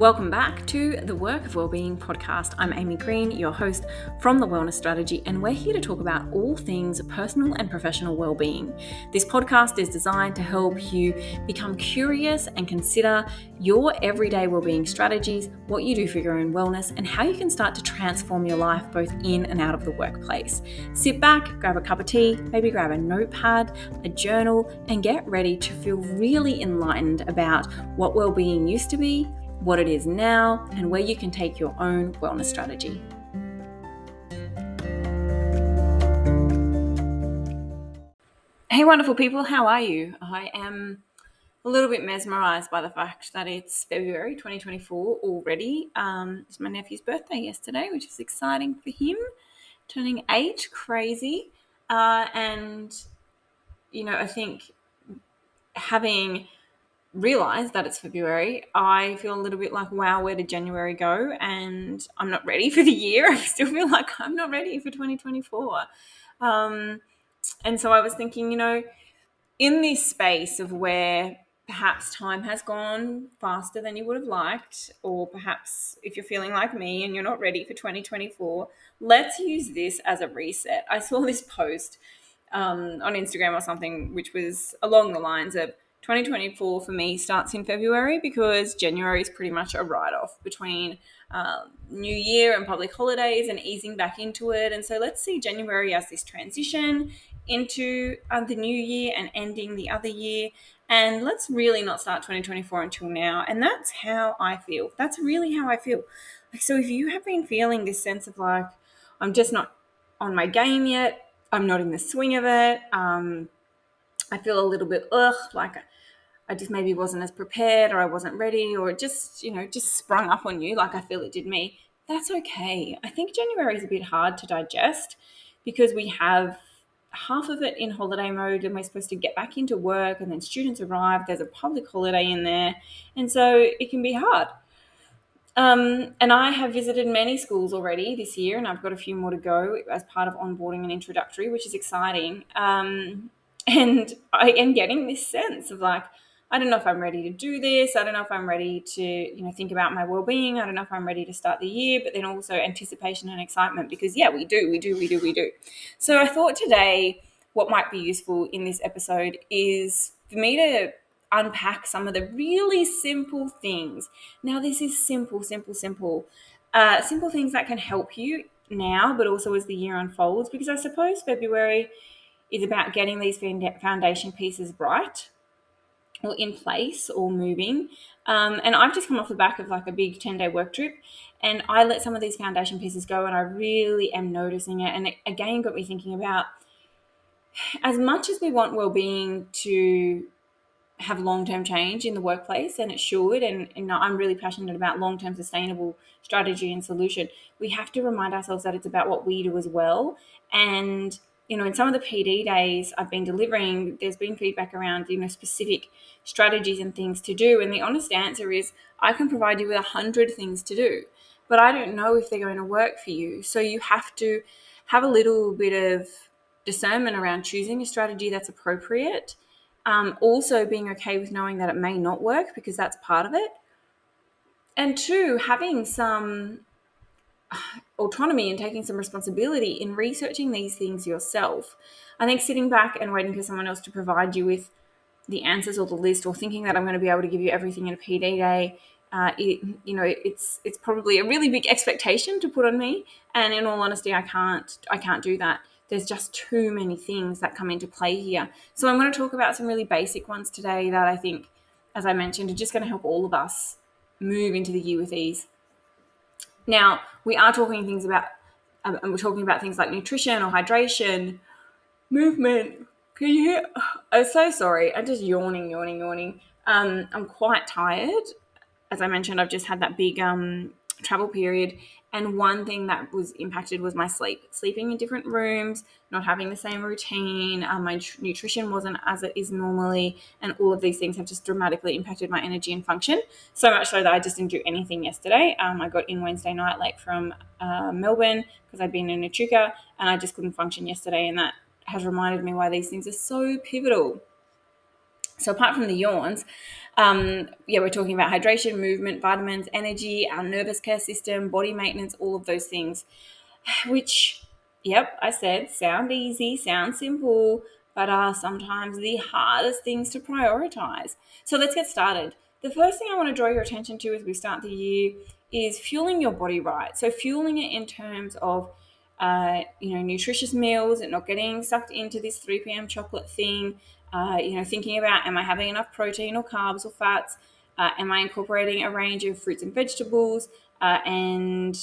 Welcome back to the Work of Wellbeing podcast. I'm Amy Green, your host from The Wellness Strategy, and we're here to talk about all things personal and professional well-being. This podcast is designed to help you become curious and consider your everyday well-being strategies, what you do for your own wellness, and how you can start to transform your life both in and out of the workplace. Sit back, grab a cup of tea, maybe grab a notepad, a journal, and get ready to feel really enlightened about what well-being used to be what it is now, and where you can take your own wellness strategy. Hey, wonderful people, how are you? I am a little bit mesmerized by the fact that it's February 2024 already. Um, it's my nephew's birthday yesterday, which is exciting for him. Turning eight, crazy. Uh, and, you know, I think having realize that it's February, I feel a little bit like, wow, where did January go? And I'm not ready for the year. I still feel like I'm not ready for 2024. Um, and so I was thinking, you know, in this space of where perhaps time has gone faster than you would have liked, or perhaps if you're feeling like me and you're not ready for 2024, let's use this as a reset. I saw this post um, on Instagram or something, which was along the lines of, 2024 for me starts in February because January is pretty much a write off between um, New Year and public holidays and easing back into it. And so let's see January as this transition into uh, the new year and ending the other year. And let's really not start 2024 until now. And that's how I feel. That's really how I feel. Like, so if you have been feeling this sense of like, I'm just not on my game yet, I'm not in the swing of it, um, I feel a little bit ugh, like I just maybe wasn't as prepared or I wasn't ready or it just, you know, just sprung up on you like I feel it did me. That's okay. I think January is a bit hard to digest because we have half of it in holiday mode and we're supposed to get back into work and then students arrive. There's a public holiday in there. And so it can be hard. Um, and I have visited many schools already this year, and I've got a few more to go as part of onboarding and introductory, which is exciting. Um, and I am getting this sense of like, I don't know if I'm ready to do this. I don't know if I'm ready to, you know, think about my well-being. I don't know if I'm ready to start the year, but then also anticipation and excitement because yeah, we do, we do, we do, we do. So I thought today what might be useful in this episode is for me to unpack some of the really simple things. Now this is simple, simple, simple. Uh, simple things that can help you now, but also as the year unfolds, because I suppose February is about getting these foundation pieces right or in place or moving. Um, and I've just come off the back of like a big 10 day work trip and I let some of these foundation pieces go and I really am noticing it. And it again got me thinking about as much as we want well being to have long term change in the workplace, and it should, and, and I'm really passionate about long term sustainable strategy and solution, we have to remind ourselves that it's about what we do as well. And you know, in some of the PD days I've been delivering, there's been feedback around, you know, specific strategies and things to do. And the honest answer is I can provide you with a hundred things to do, but I don't know if they're going to work for you. So you have to have a little bit of discernment around choosing a strategy that's appropriate. Um, also being okay with knowing that it may not work because that's part of it. And two, having some autonomy and taking some responsibility in researching these things yourself. I think sitting back and waiting for someone else to provide you with the answers or the list, or thinking that I'm going to be able to give you everything in a PD day, uh, it, you know, it's it's probably a really big expectation to put on me. And in all honesty, I can't I can't do that. There's just too many things that come into play here. So I'm going to talk about some really basic ones today that I think, as I mentioned, are just going to help all of us move into the year with ease. Now, we are talking things about, um, and we're talking about things like nutrition or hydration, movement. Can you hear? I'm so sorry. I'm just yawning, yawning, yawning. Um, I'm quite tired. As I mentioned, I've just had that big um, travel period and one thing that was impacted was my sleep, sleeping in different rooms, not having the same routine. Um, my tr- nutrition wasn't as it is normally, and all of these things have just dramatically impacted my energy and function. So much so that I just didn't do anything yesterday. Um, I got in Wednesday night late from uh, Melbourne because I'd been in Echuca, and I just couldn't function yesterday, and that has reminded me why these things are so pivotal. So apart from the yawns, Um, yeah, we're talking about hydration, movement, vitamins, energy, our nervous care system, body maintenance, all of those things, which, yep, I said, sound easy, sound simple, but are sometimes the hardest things to prioritize. So let's get started. The first thing I want to draw your attention to as we start the year is fueling your body right. So fueling it in terms of uh, you know, nutritious meals and not getting sucked into this 3 p.m. chocolate thing. Uh, you know, thinking about am I having enough protein or carbs or fats? Uh, am I incorporating a range of fruits and vegetables uh, and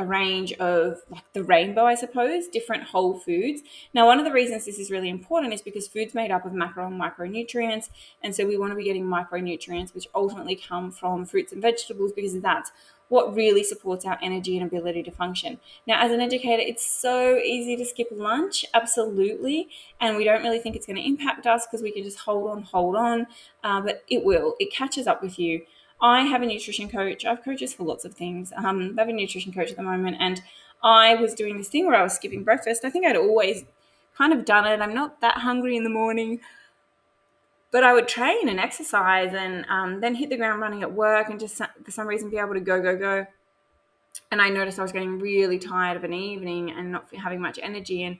a range of like the rainbow, I suppose, different whole foods. Now, one of the reasons this is really important is because food's made up of macro and micronutrients. And so we want to be getting micronutrients, which ultimately come from fruits and vegetables, because that's what really supports our energy and ability to function. Now, as an educator, it's so easy to skip lunch, absolutely. And we don't really think it's going to impact us because we can just hold on, hold on. Uh, but it will, it catches up with you. I have a nutrition coach. I have coaches for lots of things. Um, I have a nutrition coach at the moment, and I was doing this thing where I was skipping breakfast. I think I'd always kind of done it. I'm not that hungry in the morning, but I would train and exercise, and um, then hit the ground running at work, and just for some reason be able to go, go, go. And I noticed I was getting really tired of an evening and not having much energy, and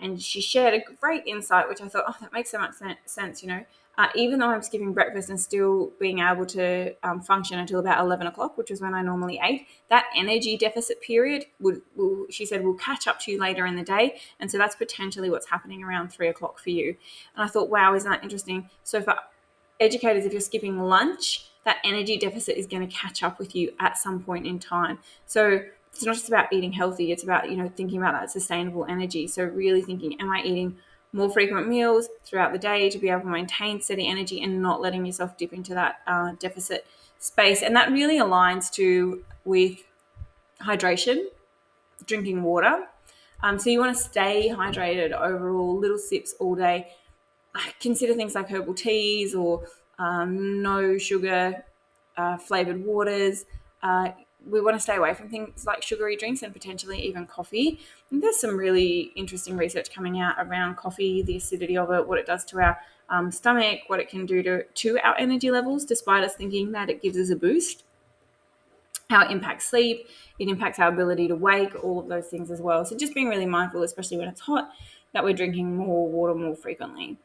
and she shared a great insight, which I thought, oh, that makes so much sense. You know, uh, even though I'm skipping breakfast and still being able to um, function until about 11 o'clock, which is when I normally ate, that energy deficit period would, will, she said, will catch up to you later in the day. And so that's potentially what's happening around three o'clock for you. And I thought, wow, isn't that interesting? So for educators, if you're skipping lunch, that energy deficit is going to catch up with you at some point in time. So it's not just about eating healthy, it's about, you know, thinking about that sustainable energy. So really thinking, am I eating more frequent meals throughout the day to be able to maintain steady energy and not letting yourself dip into that uh, deficit space. And that really aligns to with hydration, drinking water. Um, so you want to stay hydrated overall, little sips all day. Consider things like herbal teas or um, no sugar uh, flavored waters. Uh, we want to stay away from things like sugary drinks and potentially even coffee. And there's some really interesting research coming out around coffee, the acidity of it, what it does to our um, stomach, what it can do to, to our energy levels, despite us thinking that it gives us a boost. How it impacts sleep, it impacts our ability to wake, all of those things as well. So just being really mindful, especially when it's hot, that we're drinking more water more frequently.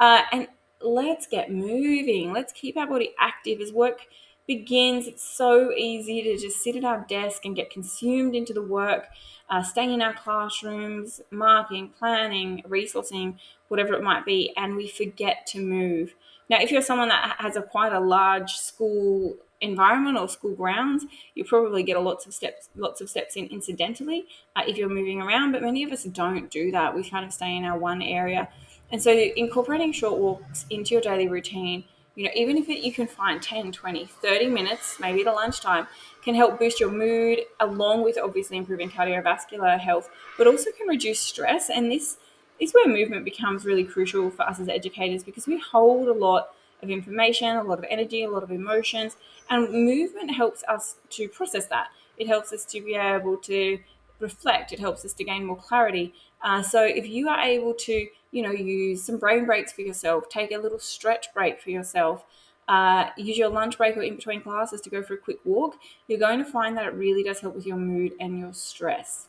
Uh, and let's get moving. Let's keep our body active as work begins. It's so easy to just sit at our desk and get consumed into the work, uh, stay in our classrooms, marking, planning, resourcing, whatever it might be, and we forget to move. Now, if you're someone that has a quite a large school environment or school grounds, you probably get a lots of steps, lots of steps in incidentally uh, if you're moving around. But many of us don't do that. We kind of stay in our one area, and so incorporating short walks into your daily routine you know, even if it, you can find 10, 20, 30 minutes, maybe the lunchtime, can help boost your mood along with obviously improving cardiovascular health, but also can reduce stress. And this is where movement becomes really crucial for us as educators because we hold a lot of information, a lot of energy, a lot of emotions, and movement helps us to process that. It helps us to be able to reflect, it helps us to gain more clarity. Uh, so if you are able to you know, use some brain breaks for yourself, take a little stretch break for yourself, uh, use your lunch break or in between classes to go for a quick walk, you're going to find that it really does help with your mood and your stress.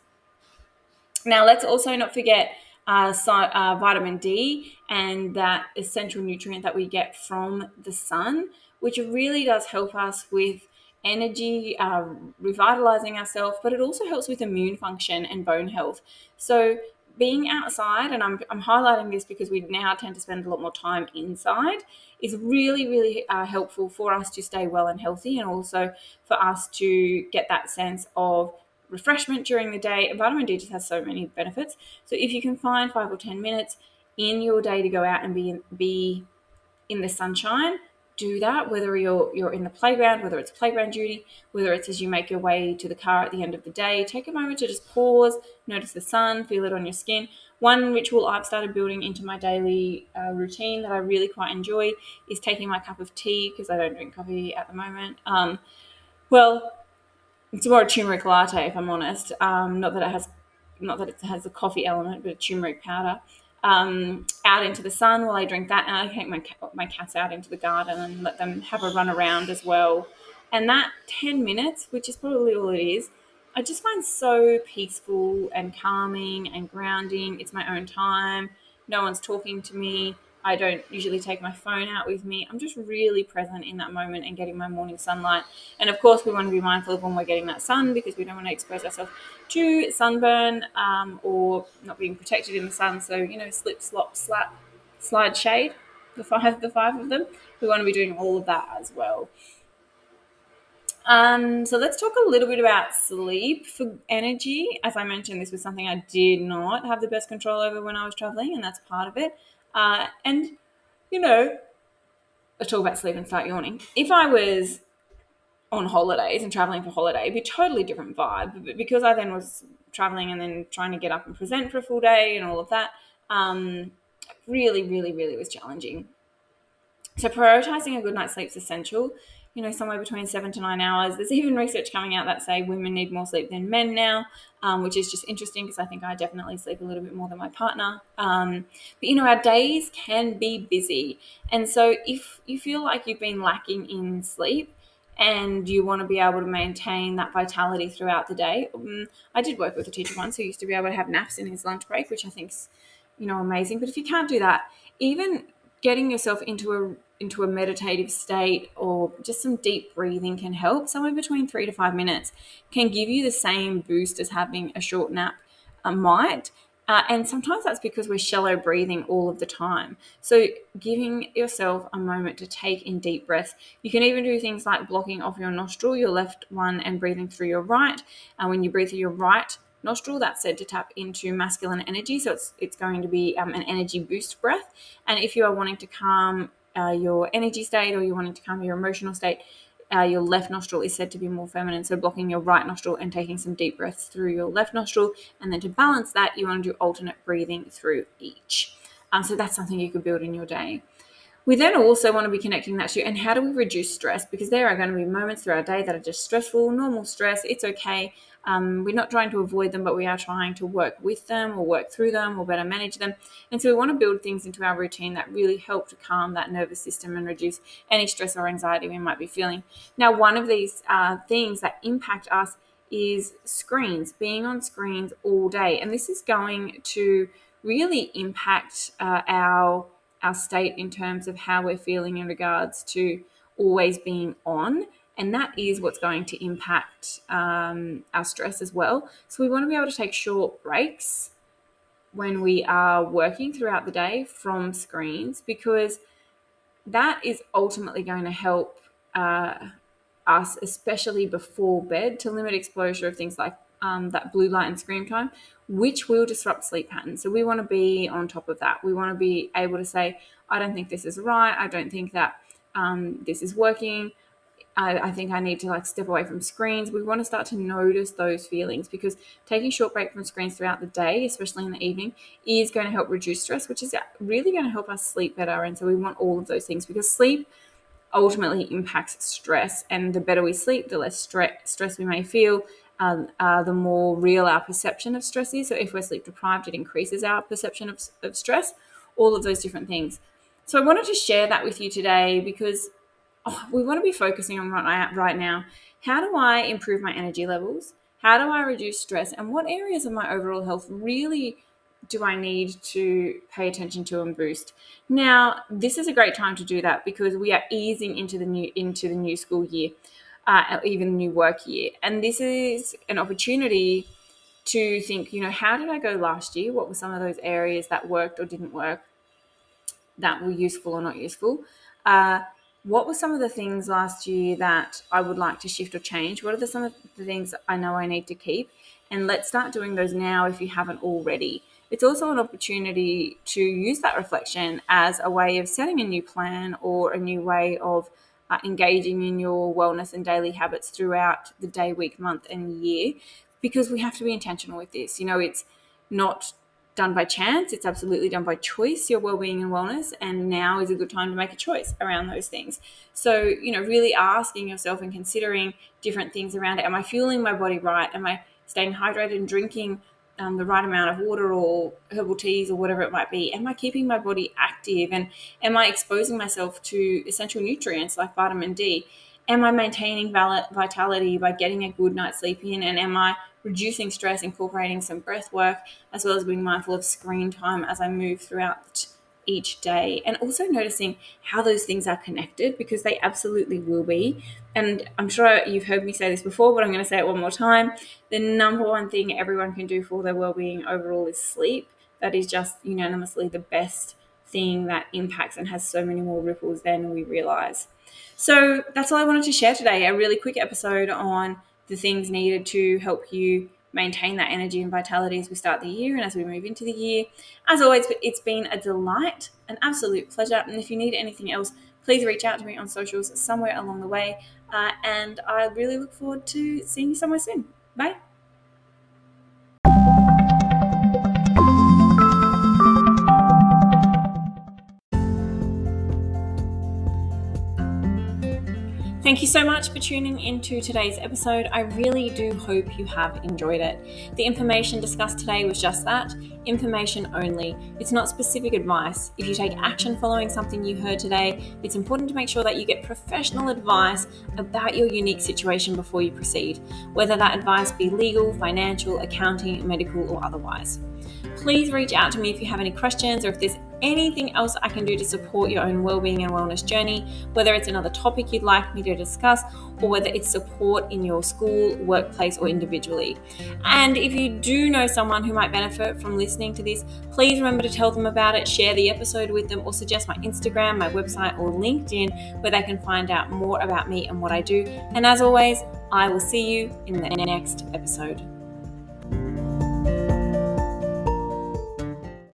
Now, let's also not forget uh, so, uh, vitamin D and that essential nutrient that we get from the sun, which really does help us with energy, uh, revitalizing ourselves, but it also helps with immune function and bone health. So, being outside, and I'm, I'm highlighting this because we now tend to spend a lot more time inside, is really, really uh, helpful for us to stay well and healthy, and also for us to get that sense of refreshment during the day. And vitamin D just has so many benefits. So if you can find five or 10 minutes in your day to go out and be be in the sunshine, do that, whether you're you're in the playground, whether it's playground duty, whether it's as you make your way to the car at the end of the day. Take a moment to just pause, notice the sun, feel it on your skin. One ritual I've started building into my daily uh, routine that I really quite enjoy is taking my cup of tea because I don't drink coffee at the moment. Um, well, it's more a turmeric latte if I'm honest. Um, not that it has, not that it has a coffee element, but a turmeric powder. Um, out into the sun while I drink that, and I take my my cats out into the garden and let them have a run around as well. And that ten minutes, which is probably all it is, I just find so peaceful and calming and grounding. It's my own time. No one's talking to me. I don't usually take my phone out with me. I'm just really present in that moment and getting my morning sunlight. And of course, we want to be mindful of when we're getting that sun because we don't want to expose ourselves to sunburn um, or not being protected in the sun. So, you know, slip, slop, slap, slide, shade, the five, the five of them. We want to be doing all of that as well. Um, so let's talk a little bit about sleep for energy. As I mentioned, this was something I did not have the best control over when I was traveling, and that's part of it. Uh, and, you know, I talk about sleep and start yawning. If I was on holidays and traveling for holiday, it'd be a totally different vibe. But because I then was traveling and then trying to get up and present for a full day and all of that, um, really, really, really was challenging. So prioritizing a good night's sleep is essential you know, somewhere between seven to nine hours. There's even research coming out that say women need more sleep than men now, um, which is just interesting because I think I definitely sleep a little bit more than my partner. Um, but you know, our days can be busy, and so if you feel like you've been lacking in sleep, and you want to be able to maintain that vitality throughout the day. Um, I did work with a teacher once who used to be able to have naps in his lunch break, which I think's you know amazing. But if you can't do that, even getting yourself into a into a meditative state or just some deep breathing can help. Somewhere between three to five minutes can give you the same boost as having a short nap uh, might. Uh, and sometimes that's because we're shallow breathing all of the time. So, giving yourself a moment to take in deep breaths. You can even do things like blocking off your nostril, your left one, and breathing through your right. And when you breathe through your right nostril, that's said to tap into masculine energy. So, it's, it's going to be um, an energy boost breath. And if you are wanting to calm uh, your energy state or you're wanting to calm your emotional state, uh, your left nostril is said to be more feminine. So blocking your right nostril and taking some deep breaths through your left nostril. And then to balance that, you want to do alternate breathing through each. Um, so that's something you could build in your day. We then also want to be connecting that to and how do we reduce stress? Because there are going to be moments through our day that are just stressful, normal stress. It's okay. Um, we're not trying to avoid them, but we are trying to work with them or work through them or better manage them. And so we want to build things into our routine that really help to calm that nervous system and reduce any stress or anxiety we might be feeling. Now, one of these uh, things that impact us is screens, being on screens all day. And this is going to really impact uh, our our state in terms of how we're feeling in regards to always being on and that is what's going to impact um, our stress as well. So we want to be able to take short breaks when we are working throughout the day from screens because that is ultimately going to help uh, us, especially before bed, to limit exposure of things like um, that blue light and screen time, which will disrupt sleep patterns. So we want to be on top of that. We want to be able to say, I don't think this is right. I don't think that um, this is working. I, I, think I need to like step away from screens. We want to start to notice those feelings because taking short break from screens throughout the day, especially in the evening, is going to help reduce stress, which is really going to help us sleep better. And so we want all of those things because sleep ultimately impacts stress. And the better we sleep, the less stre- stress we may feel. Um, uh, the more real our perception of stress is. So if we're sleep deprived, it increases our perception of, of stress. All of those different things. So I wanted to share that with you today because oh, we want to be focusing on right, right now. How do I improve my energy levels? How do I reduce stress? And what areas of my overall health really do I need to pay attention to and boost? Now, this is a great time to do that because we are easing into the new into the new school year, uh, even the new work year, and this is an opportunity to think. You know, how did I go last year? What were some of those areas that worked or didn't work? That were useful or not useful? Uh, what were some of the things last year that I would like to shift or change? What are the, some of the things I know I need to keep? And let's start doing those now if you haven't already. It's also an opportunity to use that reflection as a way of setting a new plan or a new way of uh, engaging in your wellness and daily habits throughout the day, week, month, and year because we have to be intentional with this. You know, it's not done by chance. It's absolutely done by choice, your well-being and wellness. And now is a good time to make a choice around those things. So, you know, really asking yourself and considering different things around it. Am I fueling my body right? Am I staying hydrated and drinking um, the right amount of water or herbal teas or whatever it might be? Am I keeping my body active and am I exposing myself to essential nutrients like vitamin D? Am I maintaining vitality by getting a good night's sleep in? And am I reducing stress, incorporating some breath work, as well as being mindful of screen time as I move throughout each day and also noticing how those things are connected because they absolutely will be. And I'm sure you've heard me say this before, but I'm going to say it one more time. The number one thing everyone can do for their well-being overall is sleep. That is just unanimously the best thing that impacts and has so many more ripples than we realize. So that's all I wanted to share today. A really quick episode on the things needed to help you maintain that energy and vitality as we start the year and as we move into the year. As always, it's been a delight, an absolute pleasure. And if you need anything else, please reach out to me on socials somewhere along the way. Uh, and I really look forward to seeing you somewhere soon. Bye. Thank you so much for tuning into today's episode. I really do hope you have enjoyed it. The information discussed today was just that information only. It's not specific advice. If you take action following something you heard today, it's important to make sure that you get professional advice about your unique situation before you proceed, whether that advice be legal, financial, accounting, medical, or otherwise. Please reach out to me if you have any questions or if there's anything else I can do to support your own well-being and wellness journey, whether it's another topic you'd like me to discuss or whether it's support in your school, workplace or individually. And if you do know someone who might benefit from listening to this, please remember to tell them about it, share the episode with them or suggest my Instagram, my website or LinkedIn where they can find out more about me and what I do. And as always, I will see you in the next episode.